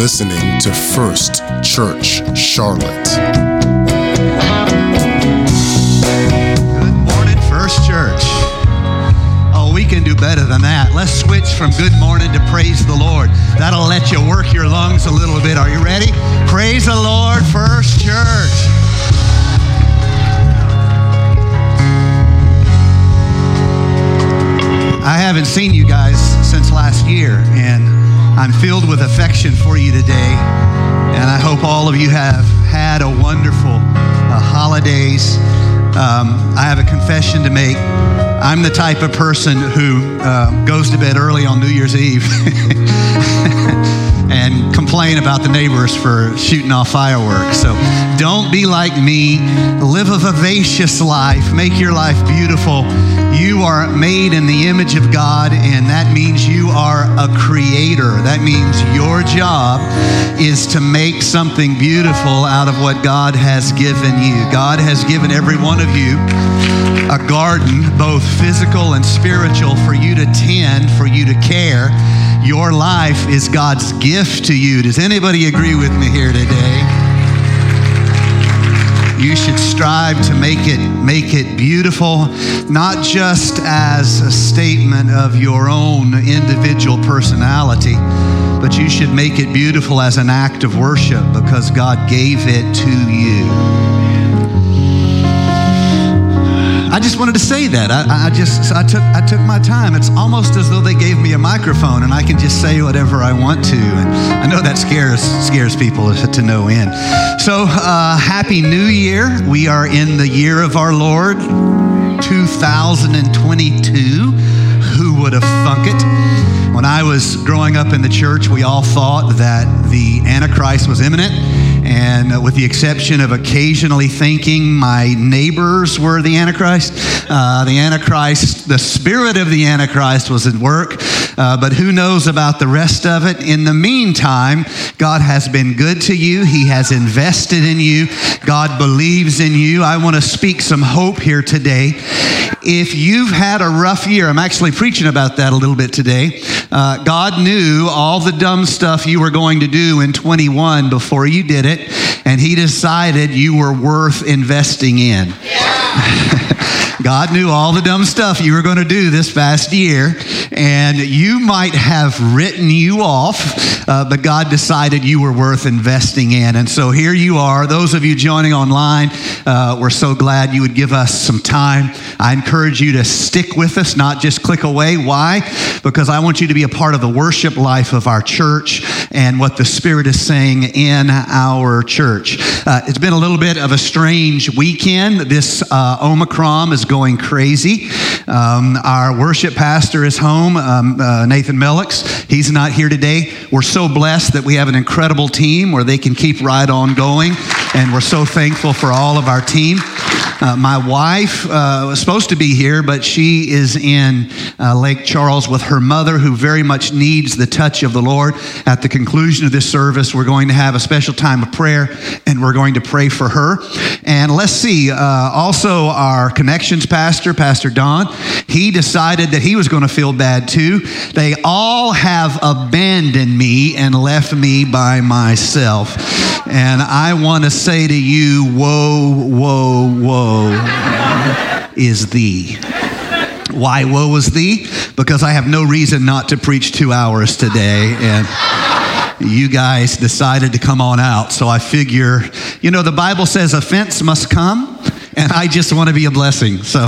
listening to First Church Charlotte. Good morning, First Church. Oh, we can do better than that. Let's switch from good morning to praise the Lord. That'll let you work your lungs a little bit. Are you ready? Praise the Lord, First Church. I haven't seen you guys since last year, and I'm filled with affection for you today. And I hope all of you have had a wonderful uh, holidays. Um, I have a confession to make. I'm the type of person who uh, goes to bed early on New Year's Eve and complain about the neighbors for shooting off fireworks. So don't be like me. Live a vivacious life. Make your life beautiful. You are made in the image of God, and that means you are a creator. That means your job is to make something beautiful out of what God has given you. God has given every one of you a garden, both physical and spiritual, for you to tend, for you to care. Your life is God's gift to you. Does anybody agree with me here today? You should strive to make it make it beautiful, not just as a statement of your own individual personality, but you should make it beautiful as an act of worship because God gave it to you. I just wanted to say that. I, I, just I took I took my time. It's almost as though they gave me a microphone and I can just say whatever I want to. And I know that scares scares people to no end. So uh, happy New Year! We are in the year of our Lord, 2022. Who would have thunk it? When I was growing up in the church, we all thought that the Antichrist was imminent. And with the exception of occasionally thinking my neighbors were the Antichrist, uh, the Antichrist, the spirit of the Antichrist was at work. Uh, but who knows about the rest of it? In the meantime, God has been good to you. He has invested in you. God believes in you. I want to speak some hope here today. If you've had a rough year, I'm actually preaching about that a little bit today. Uh, God knew all the dumb stuff you were going to do in 21 before you did it, and He decided you were worth investing in. God knew all the dumb stuff you were going to do this past year, and you might have written you off, uh, but God decided you were worth investing in. And so here you are. Those of you joining online, uh, we're so glad you would give us some time. I encourage you to stick with us, not just click away. Why? Because I want you to be a part of the worship life of our church and what the Spirit is saying in our church. Uh, it's been a little bit of a strange weekend. This uh, Omicron is going crazy. Um, our worship pastor is home, um, uh, Nathan Mellix. He's not here today. We're so blessed that we have an incredible team where they can keep right on going, and we're so thankful for all of our team. Uh, my wife uh, was supposed to be here, but she is in uh, Lake Charles with her mother, who very much needs the touch of the Lord. At the conclusion of this service, we're going to have a special time of prayer, and we're going to pray for her. And let's see, uh, also our connections pastor, Pastor Don, he decided that he was going to feel bad too. They all have abandoned me and left me by myself. And I want to say to you, whoa, whoa, whoa is thee. Why woe is thee? Because I have no reason not to preach two hours today. And you guys decided to come on out. So I figure, you know, the Bible says offense must come, and I just want to be a blessing. So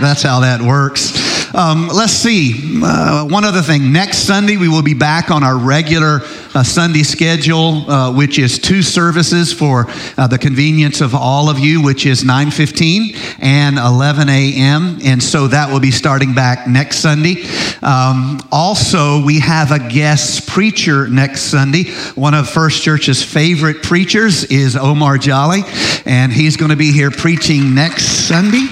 that's how that works. Um, let's see. Uh, one other thing. Next Sunday, we will be back on our regular uh, Sunday schedule, uh, which is two services for uh, the convenience of all of you, which is 9:15 and 11 a.m. And so that will be starting back next Sunday. Um, also, we have a guest preacher next Sunday. One of First Church's favorite preachers is Omar Jolly, and he's going to be here preaching next Sunday.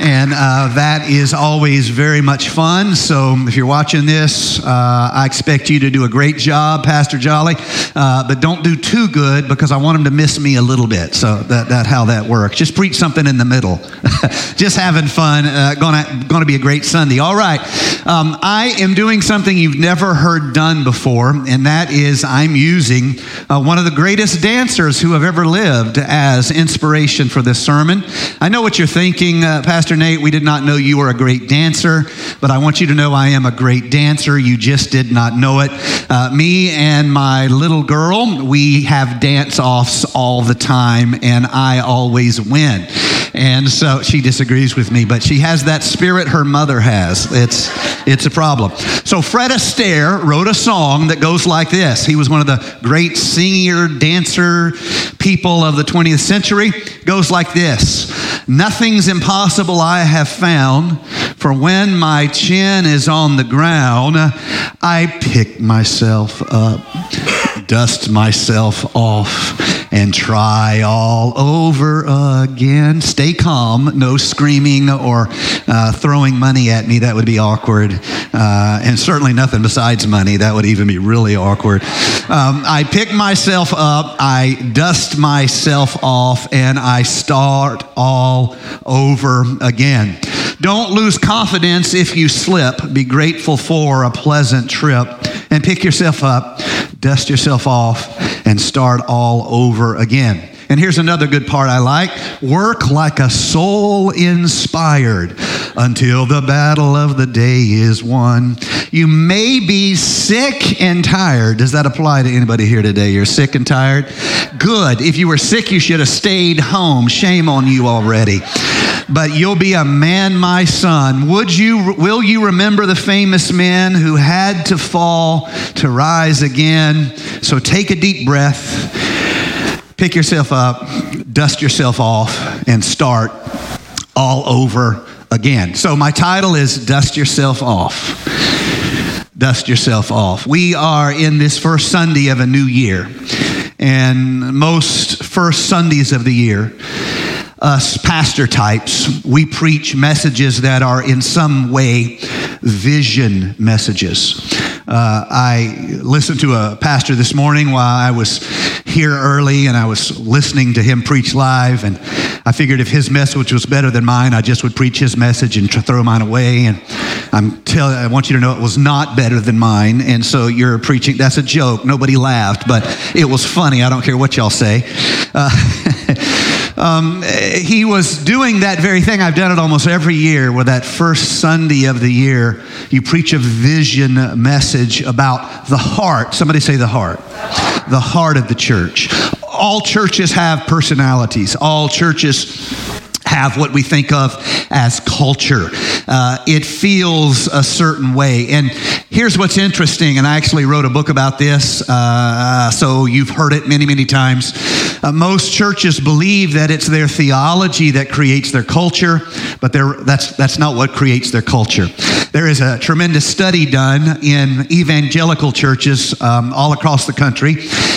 And uh, that is always very much fun. So if you're watching this, uh, I expect you to do a great job, Pastor Jolly, uh, but don't do too good because I want him to miss me a little bit. So that, that how that works. Just preach something in the middle. Just having fun. Uh, gonna gonna be a great Sunday. All right. Um, I am doing something you've never heard done before, and that is I'm using uh, one of the greatest dancers who have ever lived as inspiration for this sermon. I know what you're thinking, uh, Pastor Nate. We did not know you were a great dancer, but I want you to know I am a great dancer. You just did not know it. Uh, me and my little girl, we have dance offs all the time, and I always win. And so she disagrees with me, but she has that spirit her mother has. It's, it's a problem. So Fred Astaire wrote a song that goes like this. He was one of the great singer, dancer people of the 20th century. Goes like this Nothing's impossible I have found, for when my chin is on the ground, I pick myself up, dust myself off, and try all over again. Stay calm, no screaming or uh, throwing money at me. That would be awkward. Uh, and certainly nothing besides money. That would even be really awkward. Um, I pick myself up, I dust myself off, and I start all over again. Don't lose confidence if you slip. Be grateful for a pleasant trip and pick yourself up, dust yourself off, and start all over again. And here's another good part I like work like a soul inspired until the battle of the day is won. You may be sick and tired. Does that apply to anybody here today? You're sick and tired? Good. If you were sick, you should have stayed home. Shame on you already. But you'll be a man, my son. Would you, will you remember the famous men who had to fall to rise again? So take a deep breath pick yourself up, dust yourself off, and start all over again. So, my title is Dust Yourself Off. Dust yourself off. We are in this first Sunday of a new year. And most first Sundays of the year, us pastor types, we preach messages that are in some way vision messages. Uh, I listened to a pastor this morning while I was here early and I was listening to him preach live. And I figured if his message was better than mine, I just would preach his message and throw mine away. And I'm tell, I want you to know it was not better than mine. And so you're preaching, that's a joke. Nobody laughed, but it was funny. I don't care what y'all say. Uh, um, he was doing that very thing. I've done it almost every year where that first Sunday of the year, you preach a vision message about the heart. Somebody say the heart. The heart of the church. All churches have personalities. All churches have what we think of as culture. Uh, it feels a certain way. And here's what's interesting, and I actually wrote a book about this, uh, so you've heard it many, many times. Uh, most churches believe that it's their theology that creates their culture, but that's, that's not what creates their culture. There is a tremendous study done in evangelical churches um, all across the country,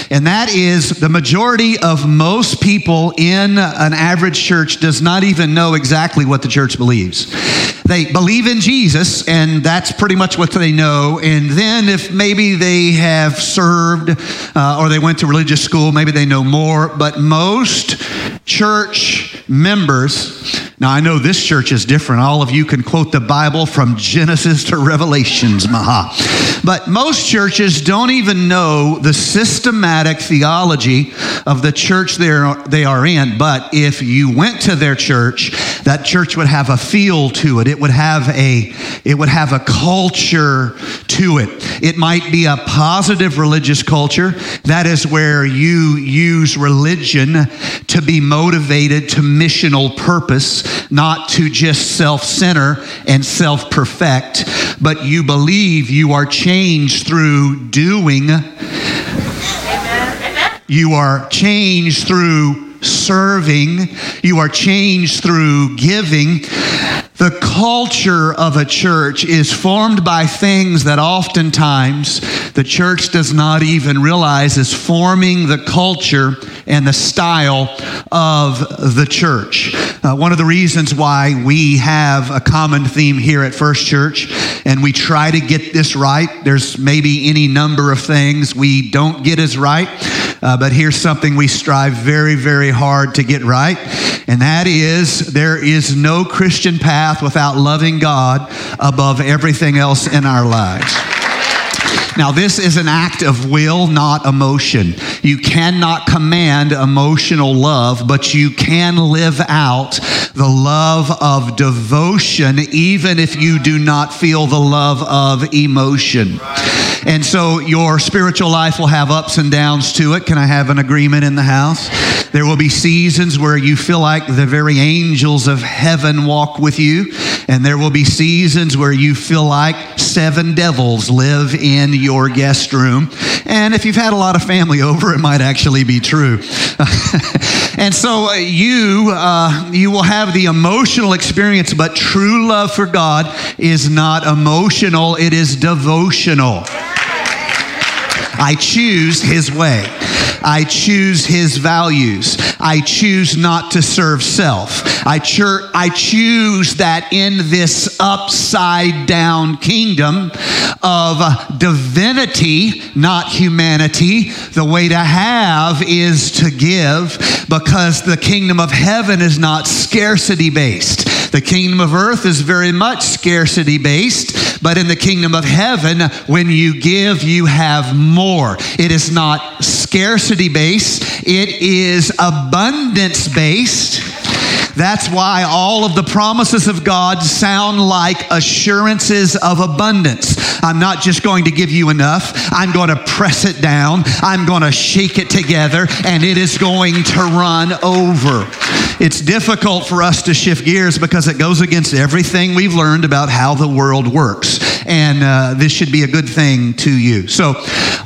and that is the majority of most people in an average church does not even know exactly what the church believes. They believe in Jesus, and that's pretty much what they know. And then, if maybe they have served uh, or they went to religious school, maybe they know more. But most church members, now I know this church is different. All of you can quote the Bible from Genesis to Revelations, maha. But most churches don't even know the systematic theology of the church they are in. But if you went to their church, that church would have a feel to it. It would have a, it would have a culture to it. It might be a positive religious culture. That is where you use religion to be motivated to missional purpose, not to just self center and self perfect, but you believe you are changed through doing. You are changed through serving. You are changed through giving. The culture of a church is formed by things that oftentimes the church does not even realize is forming the culture and the style of the church. Uh, one of the reasons why we have a common theme here at First Church, and we try to get this right, there's maybe any number of things we don't get as right, uh, but here's something we strive very, very hard to get right, and that is there is no Christian path without loving God above everything else in our lives. Now, this is an act of will, not emotion. You cannot command emotional love, but you can live out the love of devotion, even if you do not feel the love of emotion. And so your spiritual life will have ups and downs to it. Can I have an agreement in the house? There will be seasons where you feel like the very angels of heaven walk with you, and there will be seasons where you feel like seven devils live in your guest room. And if you've had a lot of family over, it might actually be true. and so uh, you uh, you will have the emotional experience, but true love for God is not emotional; it is devotional. I choose His way. I choose His values. I choose not to serve self. I, chur- I choose that in this upside down kingdom of divinity, not humanity, the way to have is to give because the kingdom of heaven is not scarcity based. The kingdom of earth is very much scarcity based, but in the kingdom of heaven, when you give, you have more. It is not scarcity based, it is abundance based. That's why all of the promises of God sound like assurances of abundance. I'm not just going to give you enough, I'm going to press it down, I'm going to shake it together, and it is going to run over. It's difficult for us to shift gears because it goes against everything we've learned about how the world works. And uh, this should be a good thing to you. So,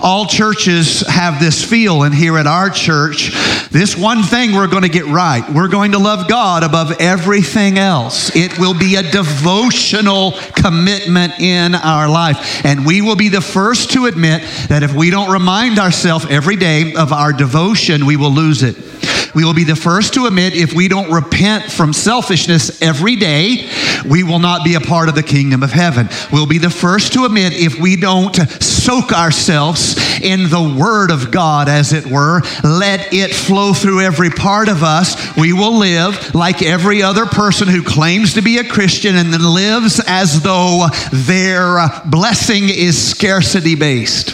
all churches have this feel, and here at our church, this one thing we're going to get right. We're going to love God above everything else. It will be a devotional commitment in our life. And we will be the first to admit that if we don't remind ourselves every day of our devotion, we will lose it. We will be the first to admit if we don't repent from selfishness every day, we will not be a part of the kingdom of heaven. We'll be the first to admit if we don't soak ourselves in the word of God, as it were, let it flow through every part of us, we will live like every other person who claims to be a Christian and then lives as though their blessing is scarcity based.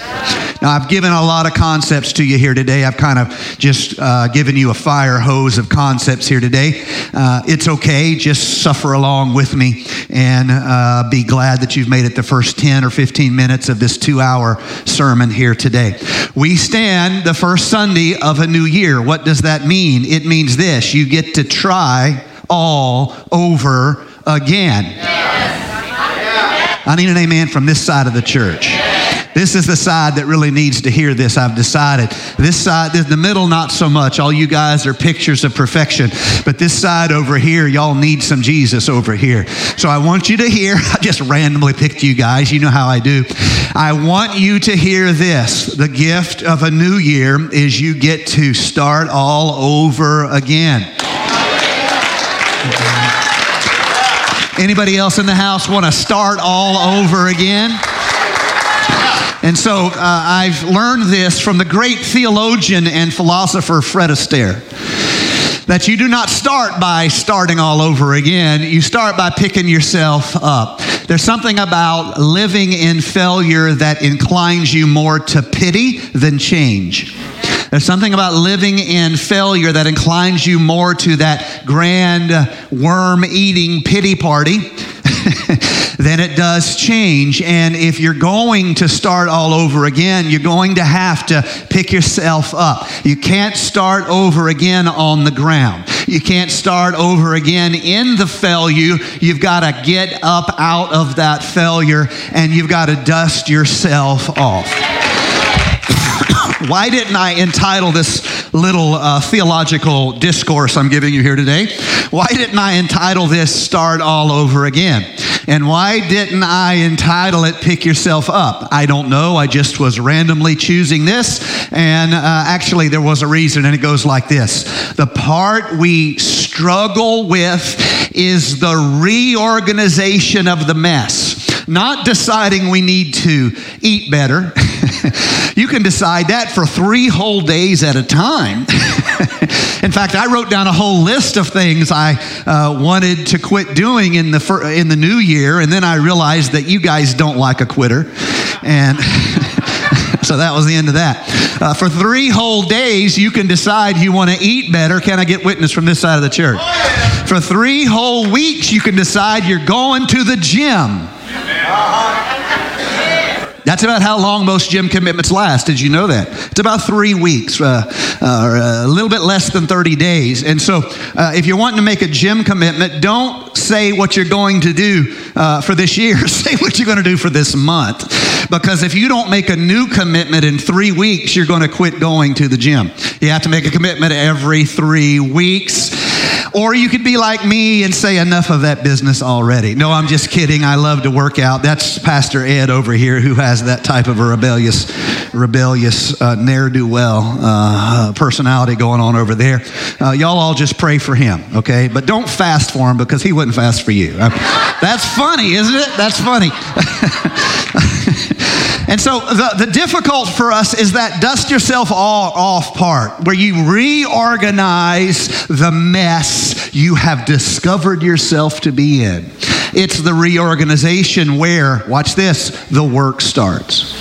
Now, I've given a lot of concepts to you here today. I've kind of just uh, given you a fire hose of concepts here today. Uh, it's okay. Just suffer along with me and uh, be glad that you've made it the first 10 or 15 minutes of this two hour sermon here today. We stand the first Sunday of a new year. What does that mean? It means this you get to try all over again. I need an amen from this side of the church. This is the side that really needs to hear this, I've decided. This side, the middle, not so much. All you guys are pictures of perfection. But this side over here, y'all need some Jesus over here. So I want you to hear, I just randomly picked you guys. You know how I do. I want you to hear this. The gift of a new year is you get to start all over again. Anybody else in the house want to start all over again? And so uh, I've learned this from the great theologian and philosopher Fred Astaire that you do not start by starting all over again. You start by picking yourself up. There's something about living in failure that inclines you more to pity than change. There's something about living in failure that inclines you more to that grand worm eating pity party then it does change. And if you're going to start all over again, you're going to have to pick yourself up. You can't start over again on the ground. You can't start over again in the failure. You've got to get up out of that failure and you've got to dust yourself off. Why didn't I entitle this little uh, theological discourse I'm giving you here today. Why didn't I entitle this Start All Over Again? And why didn't I entitle it Pick Yourself Up? I don't know. I just was randomly choosing this. And uh, actually, there was a reason, and it goes like this The part we struggle with is the reorganization of the mess not deciding we need to eat better. you can decide that for three whole days at a time. in fact, I wrote down a whole list of things I uh, wanted to quit doing in the, fir- in the new year, and then I realized that you guys don't like a quitter. And. so that was the end of that. Uh, for three whole days, you can decide you want to eat better. Can I get witness from this side of the church? For three whole weeks, you can decide you're going to the gym. That's about how long most gym commitments last. Did you know that? It's about three weeks, uh, uh, or a little bit less than 30 days. And so, uh, if you're wanting to make a gym commitment, don't say what you're going to do uh, for this year. say what you're going to do for this month. Because if you don't make a new commitment in three weeks, you're going to quit going to the gym. You have to make a commitment every three weeks. Or you could be like me and say, enough of that business already. No, I'm just kidding. I love to work out. That's Pastor Ed over here who has that type of a rebellious, rebellious, uh, ne'er do well uh, personality going on over there. Uh, y'all all just pray for him, okay? But don't fast for him because he wouldn't fast for you. Uh, that's funny, isn't it? That's funny. And so the, the difficult for us is that dust yourself all off part, where you reorganize the mess you have discovered yourself to be in. It's the reorganization where, watch this, the work starts.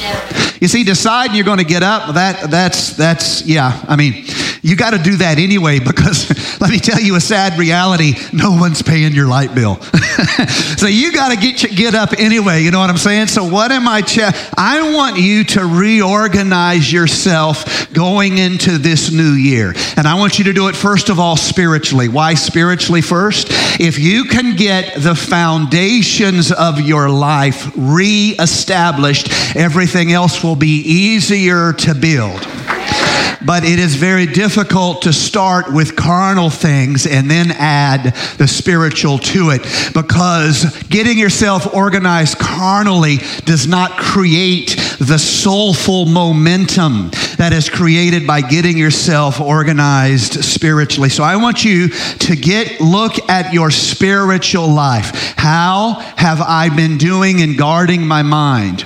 You see, deciding you're going to get up, that, that's, that's, yeah, I mean, you got to do that anyway because let me tell you a sad reality no one's paying your light bill. so you got to get, get up anyway, you know what I'm saying? So, what am I? Ch- I want you to reorganize yourself going into this new year. And I want you to do it, first of all, spiritually. Why spiritually first? If you can get the foundations of your life reestablished, everything else will be easier to build. But it is very difficult to start with carnal things and then add the spiritual to it because getting yourself organized carnally does not create the soulful momentum that is created by getting yourself organized spiritually. So I want you to get look at your spiritual life. How have I been doing in guarding my mind?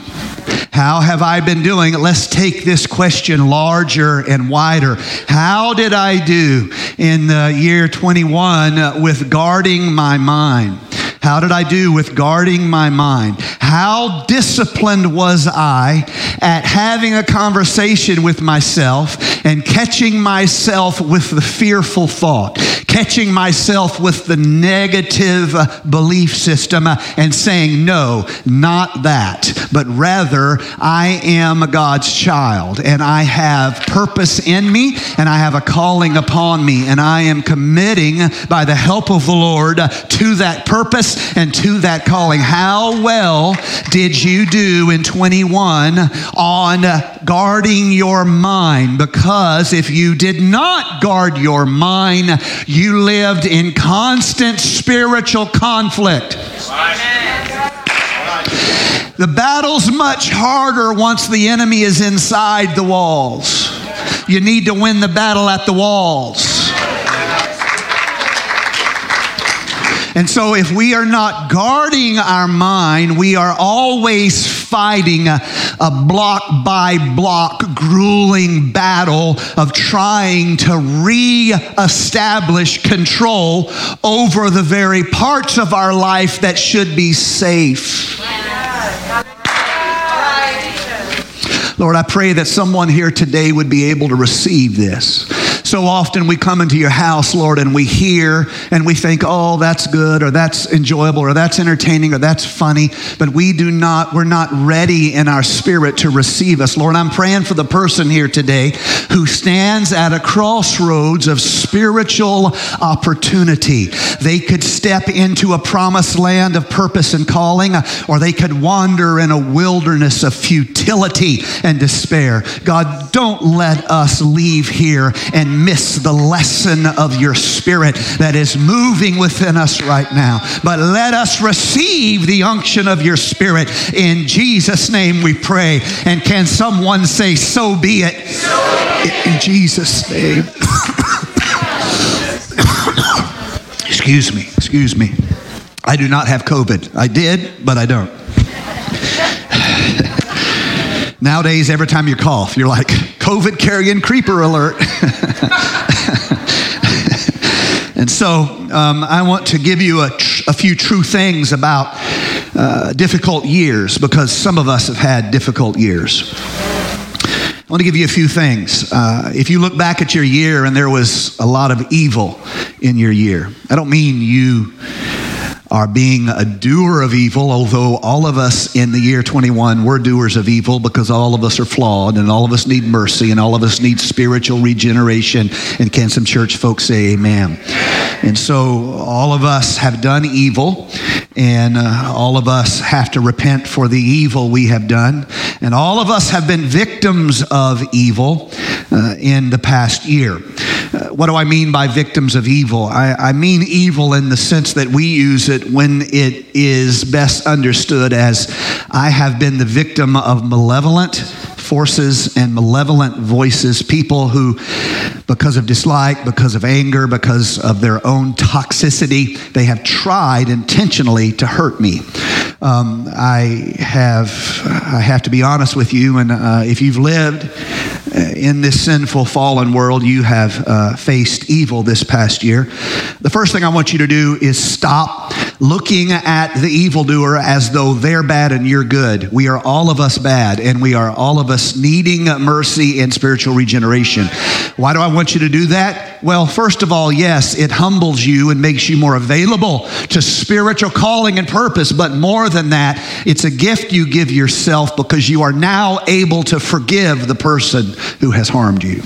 How have I been doing? Let's take this question larger and wider. How did I do in the year 21 with guarding my mind? How did I do with guarding my mind? How disciplined was I at having a conversation with myself and catching myself with the fearful thought, catching myself with the negative uh, belief system uh, and saying, no, not that, but rather I am God's child and I have purpose in me and I have a calling upon me and I am committing by the help of the Lord uh, to that purpose and to that calling. How well did you do in 21 on guarding your mind? Because if you did not guard your mind, you lived in constant spiritual conflict. The battle's much harder once the enemy is inside the walls. You need to win the battle at the walls. And so, if we are not guarding our mind, we are always fighting a, a, block by block, grueling battle of trying to re-establish control over the very parts of our life that should be safe. Lord, I pray that someone here today would be able to receive this. So often we come into your house, Lord, and we hear and we think, oh, that's good, or that's enjoyable, or that's entertaining, or that's funny, but we do not, we're not ready in our spirit to receive us. Lord, I'm praying for the person here today who stands at a crossroads of spiritual opportunity. They could step into a promised land of purpose and calling, or they could wander in a wilderness of futility and despair. God, don't let us leave here and miss the lesson of your spirit that is moving within us right now. But let us receive the unction of your spirit. In Jesus' name we pray. And can someone say, So be it? In Jesus' name. excuse me, excuse me. I do not have COVID. I did, but I don't. Nowadays, every time you cough, you're like, COVID carrying creeper alert. and so um, I want to give you a, tr- a few true things about uh, difficult years because some of us have had difficult years. I want to give you a few things. Uh, if you look back at your year and there was a lot of evil in your year, I don't mean you are being a doer of evil, although all of us in the year 21 were doers of evil because all of us are flawed and all of us need mercy and all of us need spiritual regeneration. And can some church folks say amen? And so all of us have done evil and uh, all of us have to repent for the evil we have done. And all of us have been victims of evil uh, in the past year. Uh, what do I mean by victims of evil? I, I mean evil in the sense that we use it when it is best understood as I have been the victim of malevolent forces and malevolent voices, people who, because of dislike, because of anger, because of their own toxicity, they have tried intentionally to hurt me. Um, I have, I have to be honest with you, and uh, if you've lived in this sinful, fallen world, you have uh, faced evil this past year. The first thing I want you to do is stop looking at the evildoer as though they're bad and you're good. We are all of us bad, and we are all of us needing mercy and spiritual regeneration. Why do I want you to do that? Well, first of all, yes, it humbles you and makes you more available to spiritual calling and purpose, but more than that, it's a gift you give yourself because you are now able to forgive the person who has harmed you.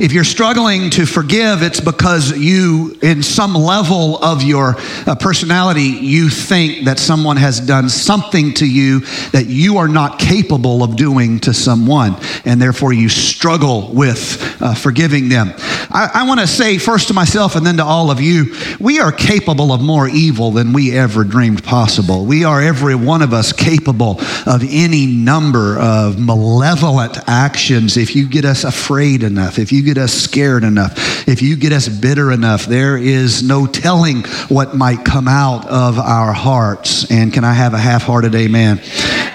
If you're struggling to forgive, it's because you, in some level of your uh, personality, you think that someone has done something to you that you are not capable of doing to someone, and therefore you struggle with uh, forgiving them. I, I want to say first to myself and then to all of you, we are capable of more evil than we ever dreamed possible. We are, every one of us, capable of any number of malevolent actions if you get us afraid enough, if you get us scared enough, if you get us bitter enough, there is no telling what might come out of our hearts. And can I have a half hearted amen?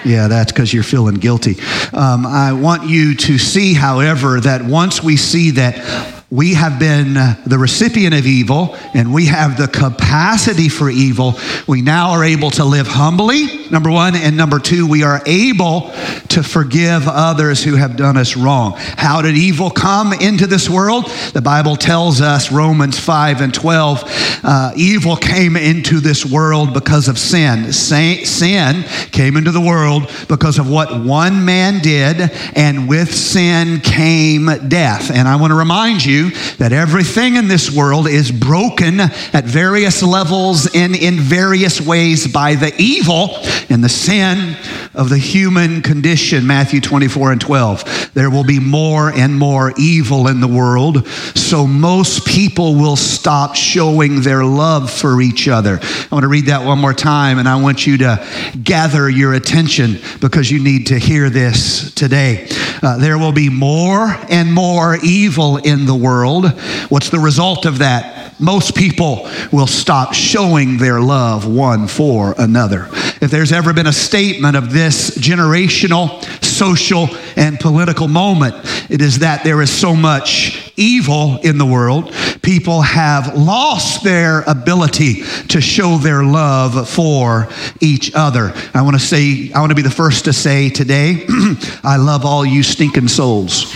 Yeah, that's because you're feeling guilty. Um, I want you to see, however, that once we see that we have been the recipient of evil and we have the capacity for evil. We now are able to live humbly, number one. And number two, we are able to forgive others who have done us wrong. How did evil come into this world? The Bible tells us, Romans 5 and 12, uh, evil came into this world because of sin. Sin came into the world because of what one man did, and with sin came death. And I want to remind you that everything in this world is broken at various levels and in various ways by the evil and the sin of the human condition. Matthew 24 and 12. There will be more and more evil in the world, so most people will stop showing their love for each other. I want to read that one more time, and I want you to gather your attention because you need to hear this today. Uh, there will be more and more evil in the world. What's the result of that? most people will stop showing their love one for another. If there's ever been a statement of this generational, social, and political moment, it is that there is so much evil in the world, people have lost their ability to show their love for each other. I want to say, I want to be the first to say today, I love all you stinking souls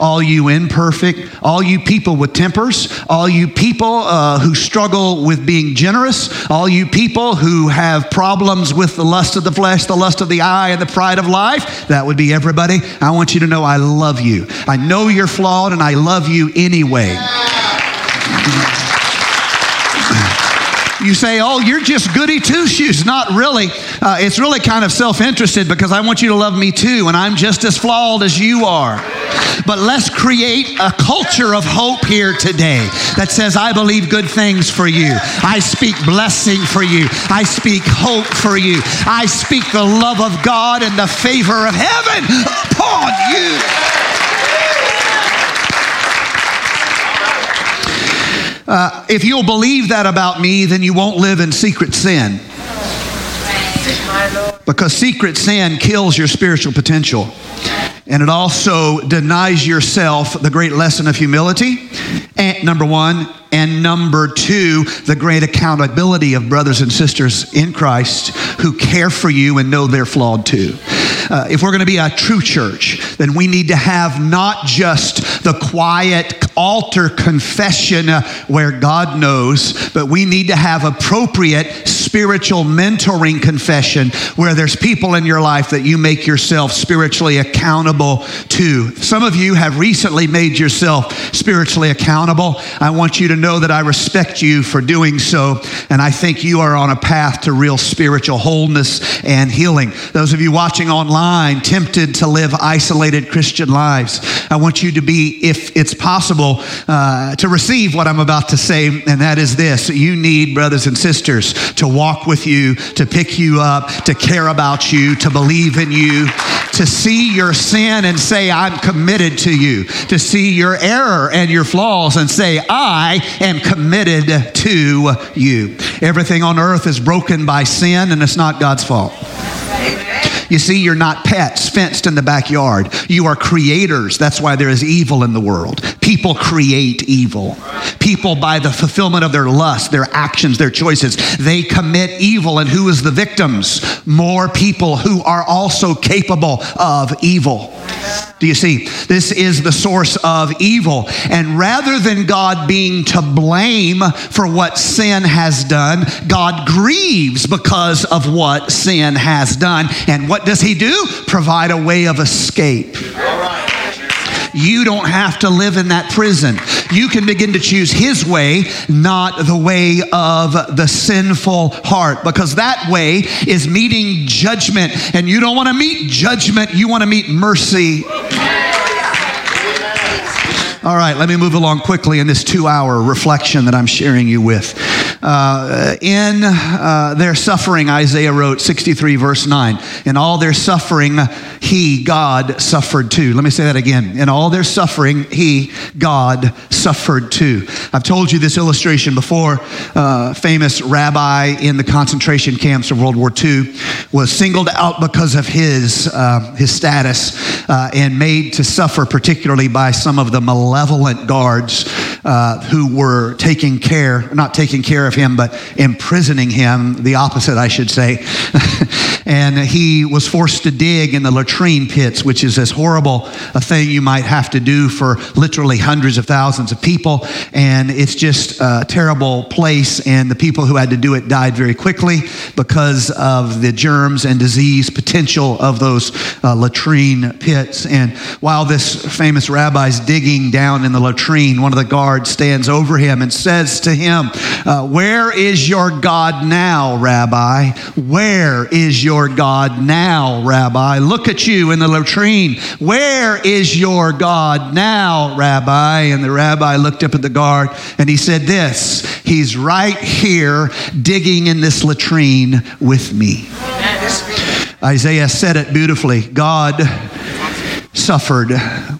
all you imperfect, all you people with tempers, all you people uh, who struggle with being generous, all you people who have problems with the lust of the flesh, the lust of the eye, and the pride of life. That would be everybody. I want you to know I love you. I know you're flawed, and I love you anyway. You say, oh, you're just goody two shoes. Not really. Uh, it's really kind of self interested because I want you to love me too, and I'm just as flawed as you are. But let's create a culture of hope here today that says, I believe good things for you. I speak blessing for you. I speak hope for you. I speak the love of God and the favor of heaven upon you. Uh, if you'll believe that about me, then you won't live in secret sin. Because secret sin kills your spiritual potential. And it also denies yourself the great lesson of humility, and, number one. And number two, the great accountability of brothers and sisters in Christ who care for you and know they're flawed too. Uh, if we're going to be a true church, then we need to have not just the quiet altar confession uh, where God knows, but we need to have appropriate spiritual mentoring confession where there's people in your life that you make yourself spiritually accountable to. Some of you have recently made yourself spiritually accountable. I want you to know that I respect you for doing so, and I think you are on a path to real spiritual wholeness and healing. Those of you watching tempted to live isolated Christian lives, I want you to be, if it's possible, uh, to receive what I'm about to say, and that is this you need brothers and sisters to walk with you, to pick you up, to care about you, to believe in you, to see your sin and say, I'm committed to you, to see your error and your flaws and say, I am committed to you. Everything on earth is broken by sin, and it's not God's fault. You see, you're not pets fenced in the backyard. You are creators. That's why there is evil in the world. People create evil. People, by the fulfillment of their lust, their actions, their choices, they commit evil. And who is the victims? More people who are also capable of evil. Do you see? This is the source of evil. And rather than God being to blame for what sin has done, God grieves because of what sin has done. And what does He do? Provide a way of escape. You don't have to live in that prison. You can begin to choose His way, not the way of the sinful heart, because that way is meeting judgment. And you don't want to meet judgment, you want to meet mercy. All right, let me move along quickly in this two hour reflection that I'm sharing you with. Uh, in uh, their suffering, Isaiah wrote 63, verse 9. In all their suffering, he, God, suffered too. Let me say that again. In all their suffering, he, God, suffered too. I've told you this illustration before. Uh, famous rabbi in the concentration camps of World War II was singled out because of his, uh, his status uh, and made to suffer, particularly by some of the malevolent guards uh, who were taking care, not taking care of him, but imprisoning him, the opposite, I should say. and he was forced to dig in the latrine pits, which is as horrible a thing you might have to do for literally hundreds of thousands of people. And it's just a terrible place. And the people who had to do it died very quickly because of the germs and disease potential of those uh, latrine pits. And while this famous rabbi's digging down in the latrine, one of the guards stands over him and says to him, uh, Where is your God now, Rabbi? Where is your God now, Rabbi? Look at you in the latrine. Where is your God now, Rabbi? And the rabbi looked up at the guard and he said, This, he's right here digging in this latrine with me. Isaiah said it beautifully. God suffered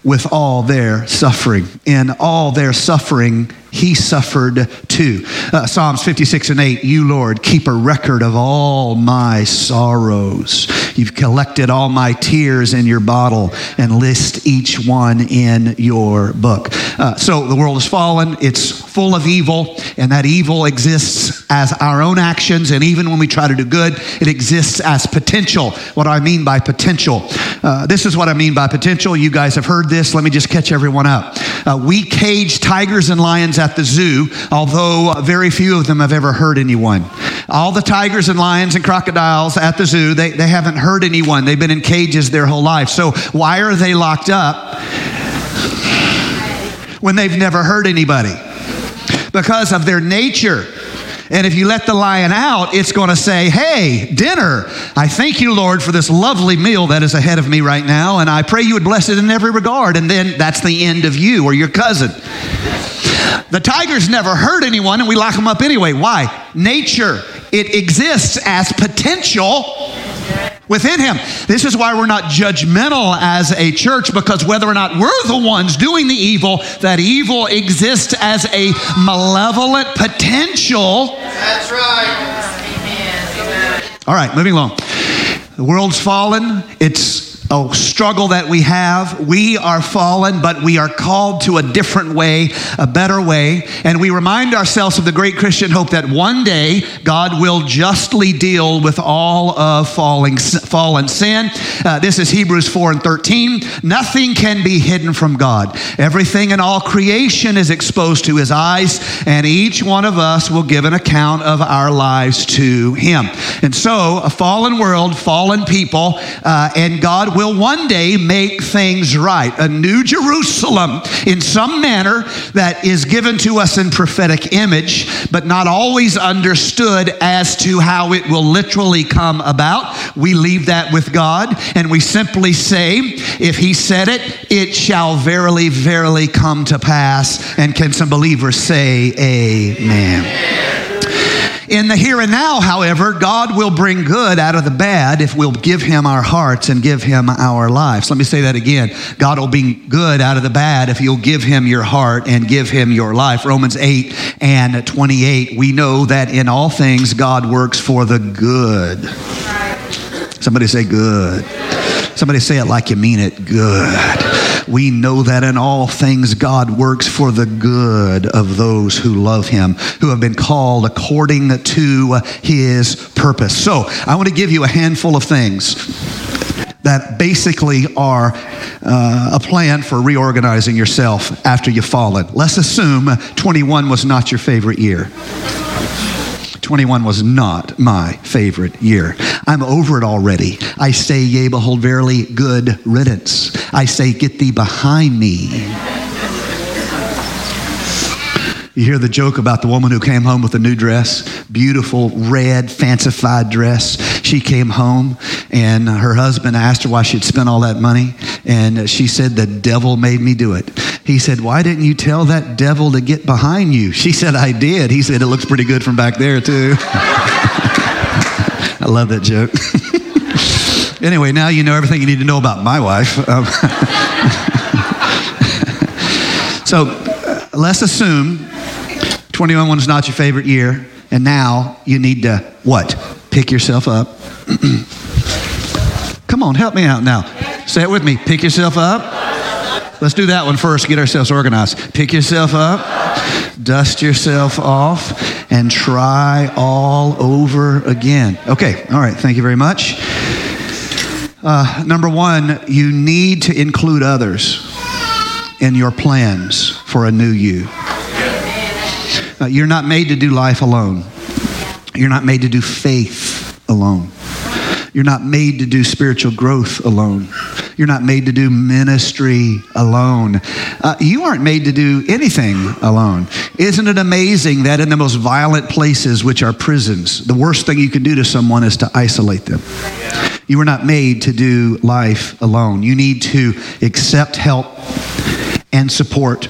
with all their suffering. In all their suffering, he suffered too. Uh, Psalms 56 and 8, you, Lord, keep a record of all my sorrows. You've collected all my tears in your bottle and list each one in your book. Uh, so the world has fallen, it's full of evil, and that evil exists as our own actions, and even when we try to do good, it exists as potential. What do I mean by potential? Uh, this is what I mean by potential. You guys have heard this. Let me just catch everyone up. Uh, we cage tigers and lions at the zoo, although uh, very few of them have ever hurt anyone. All the tigers and lions and crocodiles at the zoo, they, they haven't hurt anyone. They've been in cages their whole life. So why are they locked up when they've never hurt anybody? Because of their nature. And if you let the lion out, it's going to say, Hey, dinner. I thank you, Lord, for this lovely meal that is ahead of me right now. And I pray you would bless it in every regard. And then that's the end of you or your cousin. The tigers never hurt anyone, and we lock them up anyway. Why? Nature. It exists as potential within him. This is why we're not judgmental as a church because whether or not we're the ones doing the evil, that evil exists as a malevolent potential. That's right. All right, moving along. The world's fallen. It's a struggle that we have. We are fallen, but we are called to a different way, a better way. And we remind ourselves of the great Christian hope that one day God will justly deal with all of falling, fallen sin. Uh, this is Hebrews 4 and 13. Nothing can be hidden from God. Everything in all creation is exposed to his eyes, and each one of us will give an account of our lives to him. And so, a fallen world, fallen people, uh, and God will one day make things right. A new Jerusalem in some manner that is given to us in prophetic image, but not always understood as to how it will literally come about. We leave that with God and we simply say, if He said it, it shall verily, verily come to pass. And can some believers say, Amen? In the here and now, however, God will bring good out of the bad if we'll give Him our hearts and give Him our lives. Let me say that again. God will bring good out of the bad if you'll give Him your heart and give Him your life. Romans 8 and 28, we know that in all things God works for the good. Somebody say good. Somebody say it like you mean it. Good. We know that in all things God works for the good of those who love him, who have been called according to his purpose. So I want to give you a handful of things that basically are uh, a plan for reorganizing yourself after you've fallen. Let's assume 21 was not your favorite year. 21 was not my favorite year. I'm over it already. I say, Yea, behold, verily good riddance. I say, Get thee behind me. You hear the joke about the woman who came home with a new dress, beautiful red, fancified dress. She came home and her husband asked her why she'd spent all that money. And she said, The devil made me do it. He said, Why didn't you tell that devil to get behind you? She said, I did. He said, It looks pretty good from back there, too. I love that joke. anyway, now you know everything you need to know about my wife. Um, so uh, let's assume 21 is not your favorite year, and now you need to what? Pick yourself up. Come on, help me out now. Say it with me. Pick yourself up. Let's do that one first. Get ourselves organized. Pick yourself up, dust yourself off, and try all over again. Okay, all right. Thank you very much. Uh, number one, you need to include others in your plans for a new you. Uh, you're not made to do life alone. You're not made to do faith alone. You're not made to do spiritual growth alone. You're not made to do ministry alone. Uh, you aren't made to do anything alone. Isn't it amazing that in the most violent places, which are prisons, the worst thing you can do to someone is to isolate them? You were not made to do life alone. You need to accept help and support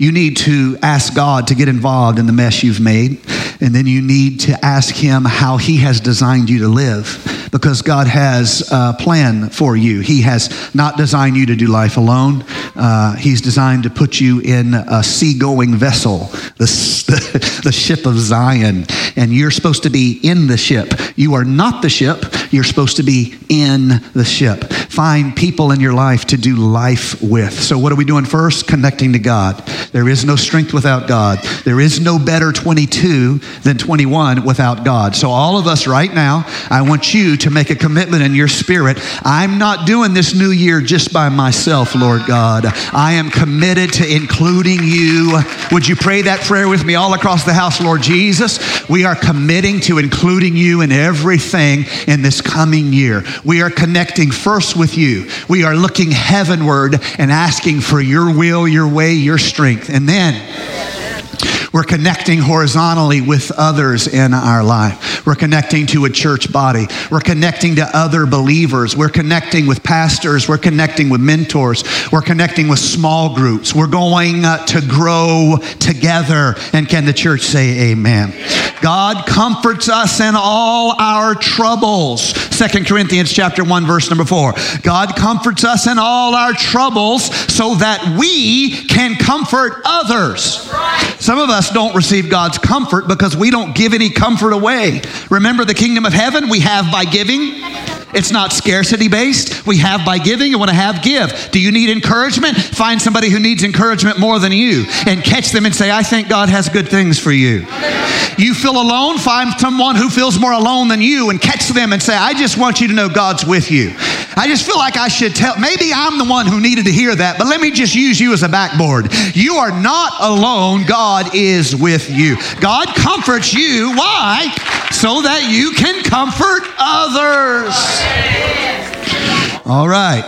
you need to ask God to get involved in the mess you've made. And then you need to ask Him how He has designed you to live because God has a plan for you. He has not designed you to do life alone, uh, He's designed to put you in a seagoing vessel, the, the ship of Zion. And you're supposed to be in the ship. You are not the ship, you're supposed to be in the ship. Find people in your life to do life with. So, what are we doing first? Connecting to God. There is no strength without God. There is no better 22 than 21 without God. So, all of us right now, I want you to make a commitment in your spirit. I'm not doing this new year just by myself, Lord God. I am committed to including you. Would you pray that prayer with me all across the house, Lord Jesus? We are committing to including you in everything in this coming year. We are connecting first with you. We are looking heavenward and asking for your will, your way, your strength. And then We're connecting horizontally with others in our life. We're connecting to a church body. We're connecting to other believers. We're connecting with pastors. We're connecting with mentors. We're connecting with small groups. We're going uh, to grow together. And can the church say amen? God comforts us in all our troubles. Second Corinthians chapter 1 verse number 4. God comforts us in all our troubles so that we can comfort others. Some of us don't receive God's comfort because we don't give any comfort away. Remember the kingdom of heaven we have by giving? It's not scarcity based. We have by giving. You want to have, give. Do you need encouragement? Find somebody who needs encouragement more than you and catch them and say, I think God has good things for you. You feel alone? Find someone who feels more alone than you and catch them and say, I just want you to know God's with you. I just feel like I should tell, maybe I'm the one who needed to hear that, but let me just use you as a backboard. You are not alone. God is with you. God comforts you. Why? So that you can comfort others. All right.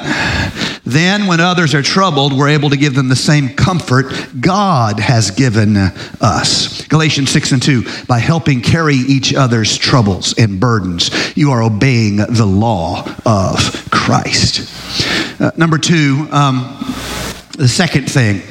Then, when others are troubled, we're able to give them the same comfort God has given us. Galatians 6 and 2 by helping carry each other's troubles and burdens, you are obeying the law of Christ. Uh, number two, um, the second thing.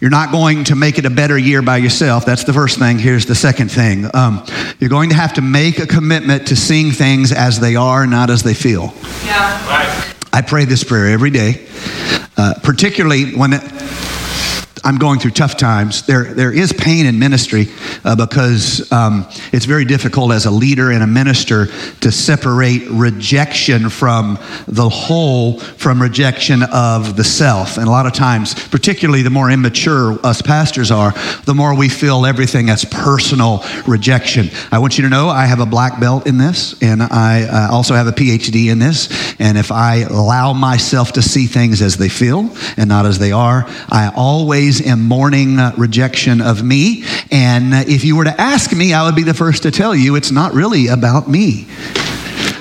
You're not going to make it a better year by yourself. That's the first thing. Here's the second thing. Um, you're going to have to make a commitment to seeing things as they are, not as they feel. Yeah. Right. I pray this prayer every day, uh, particularly when I'm going through tough times. There, there is pain in ministry uh, because um, it's very difficult as a leader and a minister to separate rejection from the whole from rejection of the self. And a lot of times, particularly the more immature us pastors are, the more we feel everything as personal rejection. I want you to know I have a black belt in this, and I uh, also have a PhD in this. And if I allow myself to see things as they feel and not as they are, I always always am mourning uh, rejection of me. And if you were to ask me, I would be the first to tell you it's not really about me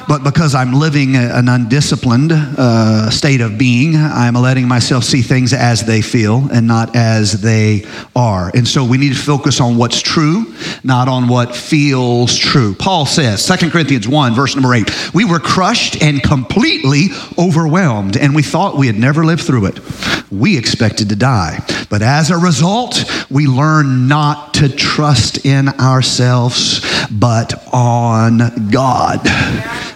but because I'm living an undisciplined uh, state of being, I'm letting myself see things as they feel and not as they are. And so we need to focus on what's true, not on what feels true. Paul says, 2 Corinthians 1, verse number 8, we were crushed and completely overwhelmed, and we thought we had never lived through it. We expected to die. But as a result, we learn not to trust in ourselves, but on God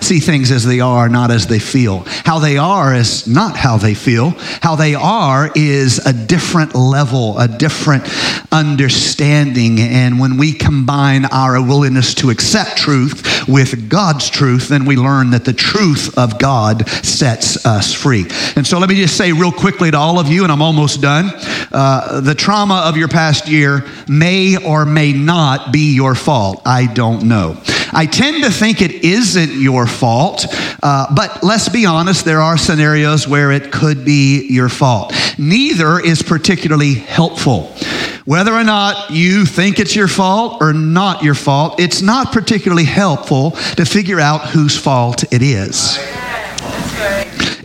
see things as they are, not as they feel. How they are is not how they feel. How they are is a different level, a different understanding. And when we combine our willingness to accept truth with God's truth, then we learn that the truth of God sets us free. And so let me just say real quickly to all of you, and I'm almost done uh, the trauma of your past year may or may not be your fault. I don't know. I tend to think it isn't your fault, uh, but let's be honest, there are scenarios where it could be your fault. Neither is particularly helpful. Whether or not you think it's your fault or not your fault, it's not particularly helpful to figure out whose fault it is.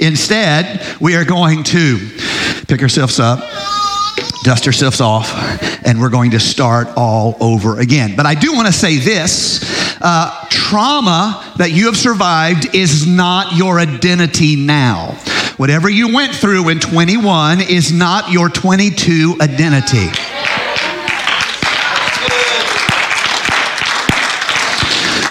Instead, we are going to pick ourselves up dust ourselves off, and we're going to start all over again. But I do want to say this uh, trauma that you have survived is not your identity now. Whatever you went through in 21 is not your 22 identity.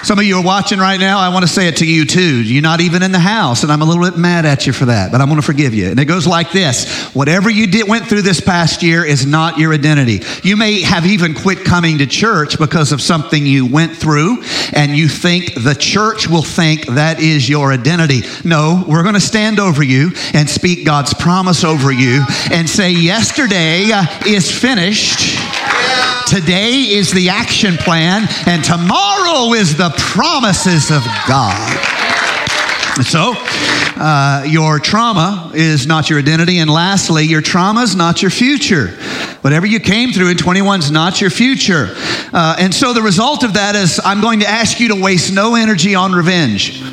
Some of you are watching right now. I want to say it to you too. You're not even in the house, and I'm a little bit mad at you for that, but I'm going to forgive you. And it goes like this Whatever you did, went through this past year is not your identity. You may have even quit coming to church because of something you went through, and you think the church will think that is your identity. No, we're going to stand over you and speak God's promise over you and say, Yesterday is finished. Today is the action plan, and tomorrow is the promises of God. So, uh, your trauma is not your identity. And lastly, your trauma is not your future. Whatever you came through in 21 is not your future. Uh, and so, the result of that is I'm going to ask you to waste no energy on revenge,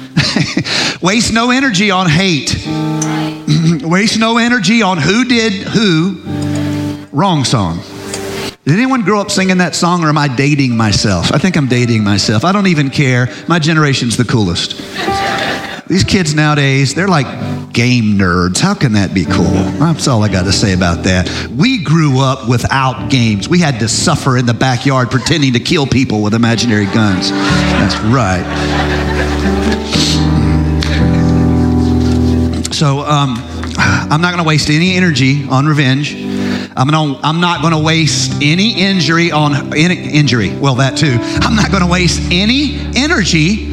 waste no energy on hate, waste no energy on who did who. Wrong song. Did anyone grow up singing that song or am I dating myself? I think I'm dating myself. I don't even care. My generation's the coolest. These kids nowadays, they're like game nerds. How can that be cool? That's all I got to say about that. We grew up without games. We had to suffer in the backyard pretending to kill people with imaginary guns. That's right. So um, I'm not going to waste any energy on revenge. I'm, gonna, I'm not going to waste any injury on any injury. Well, that too. I'm not going to waste any energy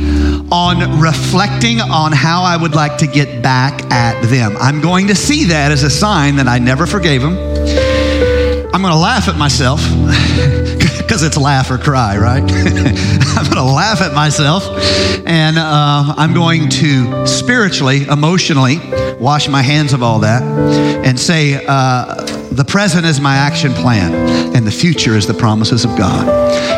on reflecting on how I would like to get back at them. I'm going to see that as a sign that I never forgave them. I'm going to laugh at myself because it's laugh or cry, right? I'm going to laugh at myself and uh, I'm going to spiritually, emotionally wash my hands of all that and say, uh, the present is my action plan, and the future is the promises of God.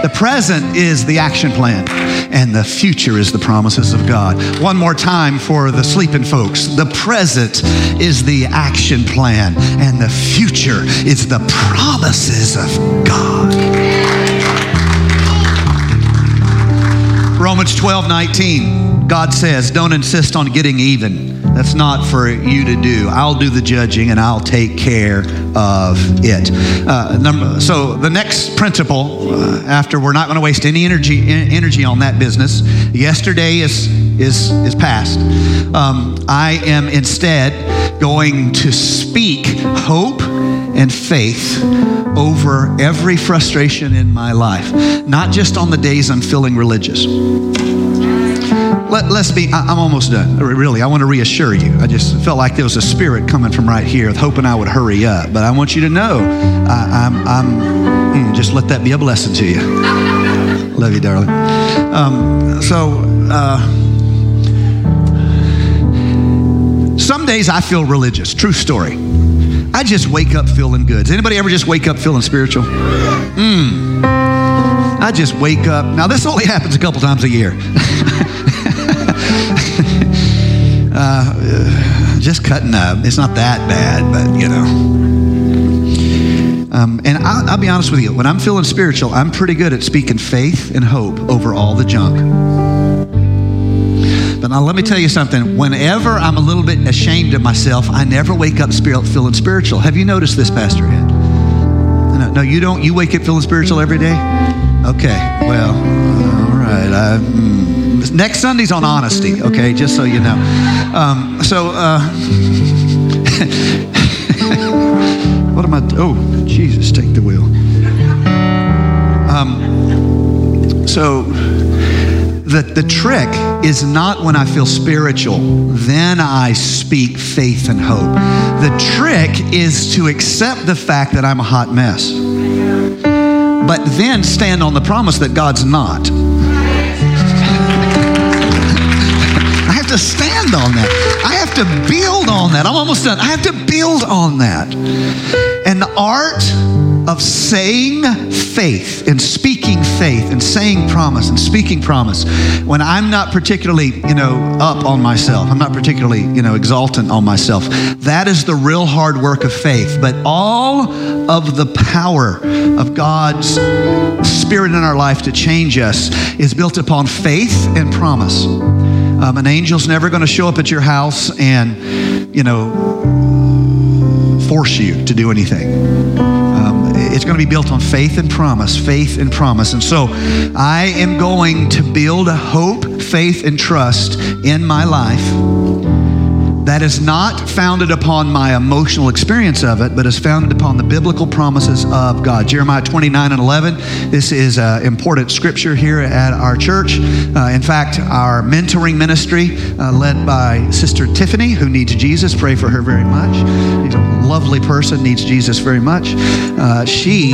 The present is the action plan, and the future is the promises of God. One more time for the sleeping folks. The present is the action plan, and the future is the promises of God. Romans 12, 19, God says, Don't insist on getting even. That's not for you to do. I'll do the judging and I'll take care of it. Uh, number, so the next principle, uh, after we're not going to waste any energy energy on that business. Yesterday is is is past. Um, I am instead going to speak hope and faith over every frustration in my life, not just on the days I'm feeling religious let, us be, I, am almost done. Really, I want to reassure you. I just felt like there was a spirit coming from right here, hoping I would hurry up. But I want you to know, I, am I'm, I'm mm, just let that be a blessing to you. Love you, darling. Um, so, uh, some days I feel religious. True story. I just wake up feeling good. Does anybody ever just wake up feeling spiritual? Mm. I just wake up. Now, this only happens a couple times a year. uh, just cutting up. It's not that bad, but you know. Um, and I'll, I'll be honest with you, when I'm feeling spiritual, I'm pretty good at speaking faith and hope over all the junk. Now let me tell you something. Whenever I'm a little bit ashamed of myself, I never wake up spirit, feeling spiritual. Have you noticed this, Pastor Ed? No, no, you don't. You wake up feeling spiritual every day? Okay, well, all right. I, mm, Next Sunday's on honesty, okay, just so you know. Um, so, uh, what am I? Oh, Jesus, take the wheel. Um, so, the, the trick is not when I feel spiritual, then I speak faith and hope. The trick is to accept the fact that I'm a hot mess, but then stand on the promise that God's not. I have to stand on that. I have to build on that. I'm almost done. I have to build on that. And the art of saying faith and speaking faith and saying promise and speaking promise when I'm not particularly, you know, up on myself. I'm not particularly, you know, exultant on myself. That is the real hard work of faith. But all of the power of God's spirit in our life to change us is built upon faith and promise. Um, an angel's never going to show up at your house and, you know, force you to do anything. It's going to be built on faith and promise, faith and promise. And so I am going to build a hope, faith, and trust in my life that is not founded upon my emotional experience of it, but is founded upon the biblical promises of God. Jeremiah 29 and 11. This is an important scripture here at our church. Uh, in fact, our mentoring ministry, uh, led by Sister Tiffany, who needs Jesus, pray for her very much. Lovely person, needs Jesus very much. Uh, she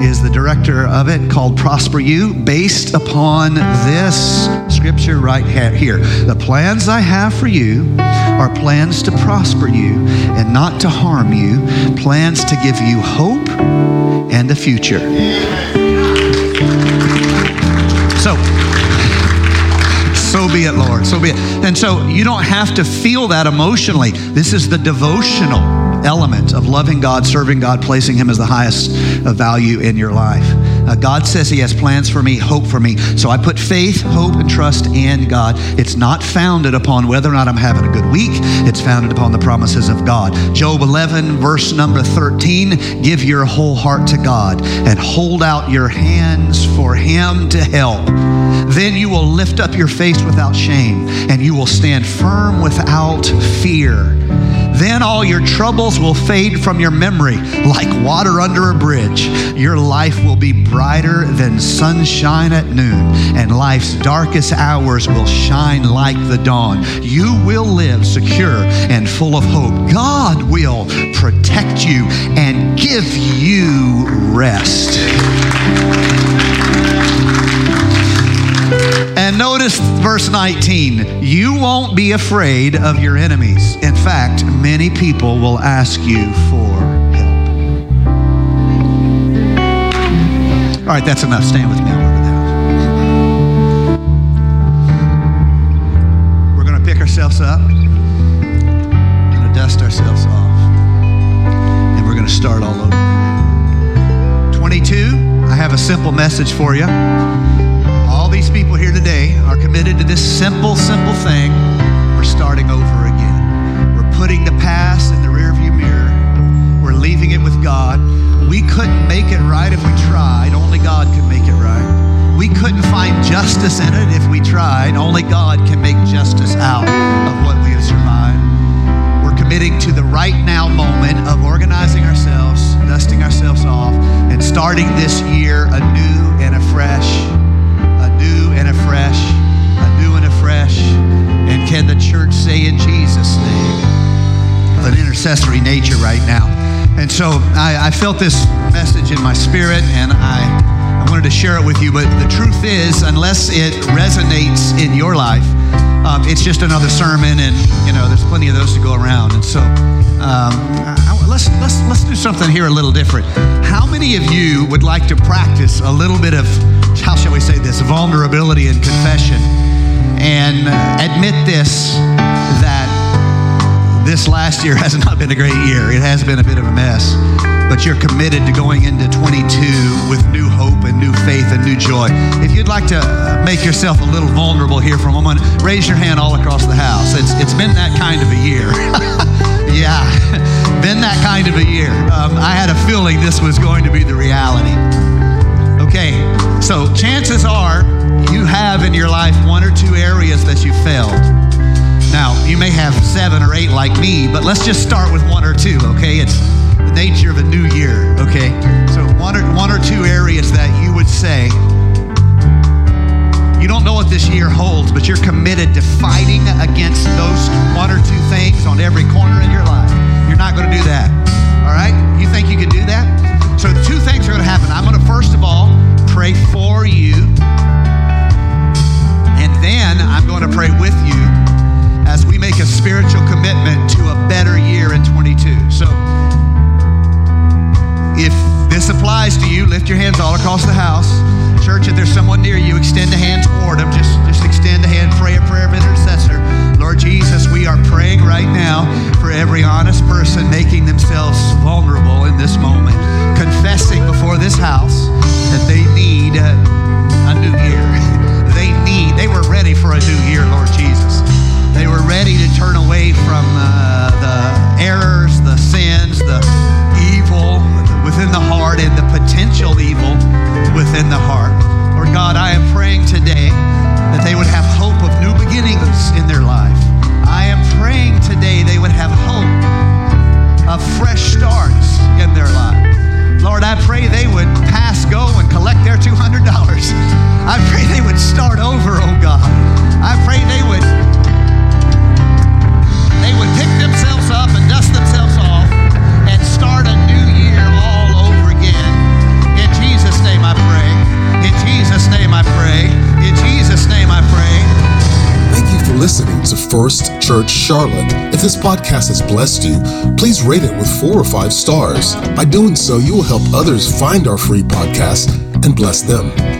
is the director of it called Prosper You, based upon this scripture right here. The plans I have for you are plans to prosper you and not to harm you, plans to give you hope and a future. So, so be it, Lord. So be it. And so you don't have to feel that emotionally. This is the devotional element of loving God, serving God, placing Him as the highest value in your life. Uh, God says He has plans for me, hope for me. So I put faith, hope, and trust in God. It's not founded upon whether or not I'm having a good week, it's founded upon the promises of God. Job 11, verse number 13 give your whole heart to God and hold out your hands for Him to help. Then you will lift up your face without shame and you will stand firm without fear. Then all your troubles will fade from your memory like water under a bridge. Your life will be brighter than sunshine at noon, and life's darkest hours will shine like the dawn. You will live secure and full of hope. God will protect you and give you rest. And notice verse 19 you won't be afraid of your enemies. In fact, many people will ask you for help. All right, that's enough. Stand with me. We're going to pick ourselves up, we're going to dust ourselves off, and we're going to start all over. 22, I have a simple message for you these people here today are committed to this simple, simple thing. We're starting over again. We're putting the past in the rearview mirror. We're leaving it with God. We couldn't make it right if we tried. Only God can make it right. We couldn't find justice in it if we tried. Only God can make justice out of what we have survived. We're committing to the right now moment of organizing ourselves, dusting ourselves off, and starting this year anew and afresh and afresh, anew and afresh. And can the church say in Jesus' name? An intercessory nature right now. And so I, I felt this message in my spirit and I, I wanted to share it with you. But the truth is, unless it resonates in your life, um, it's just another sermon, and you know there's plenty of those to go around. And so um, I, let's let's let's do something here a little different. How many of you would like to practice a little bit of how shall we say this, vulnerability and confession, and admit this that this last year has not been a great year. It has been a bit of a mess. But you're committed to going into 22 with new hope and new faith and new joy. If you'd like to make yourself a little vulnerable here for a moment, raise your hand all across the house. It's, it's been that kind of a year. yeah, been that kind of a year. Um, I had a feeling this was going to be the reality. Okay, so chances are you have in your life one or two areas that you failed. Now, you may have seven or eight like me, but let's just start with one or two, okay? It's the nature of a new year, okay? So one or, one or two areas that you would say, you don't know what this year holds, but you're committed to fighting against those one or two things on every corner in your life. You're not going to do that, all right? You think you can do that? So two things are going to happen. I'm going to first of all pray for you. And then I'm going to pray with you as we make a spiritual commitment to a better year in 22. So if this applies to you, lift your hands all across the house. Church, if there's someone near you, extend a hand toward them. Just, just extend a hand, pray a prayer of intercessor. Lord Jesus, we are praying right now for every honest person making themselves vulnerable in this moment, confessing before this house that they need a, a new year. They need, they were ready for a new year, Lord Jesus. They were ready to turn away from uh, the errors, the sins, the evil within the heart, and the potential evil within the heart. Lord God, fresh starts in their life. Lord, I pray they would pass go and collect their $200. I pray they would start over, oh God. I pray they would they would pick themselves up and dust themselves off and start a new year all over again. In Jesus' name I pray. In Jesus' name I pray. In Jesus' name I pray Thank you for listening to First Church Charlotte. If this podcast has blessed you, please rate it with four or five stars. By doing so, you will help others find our free podcast and bless them.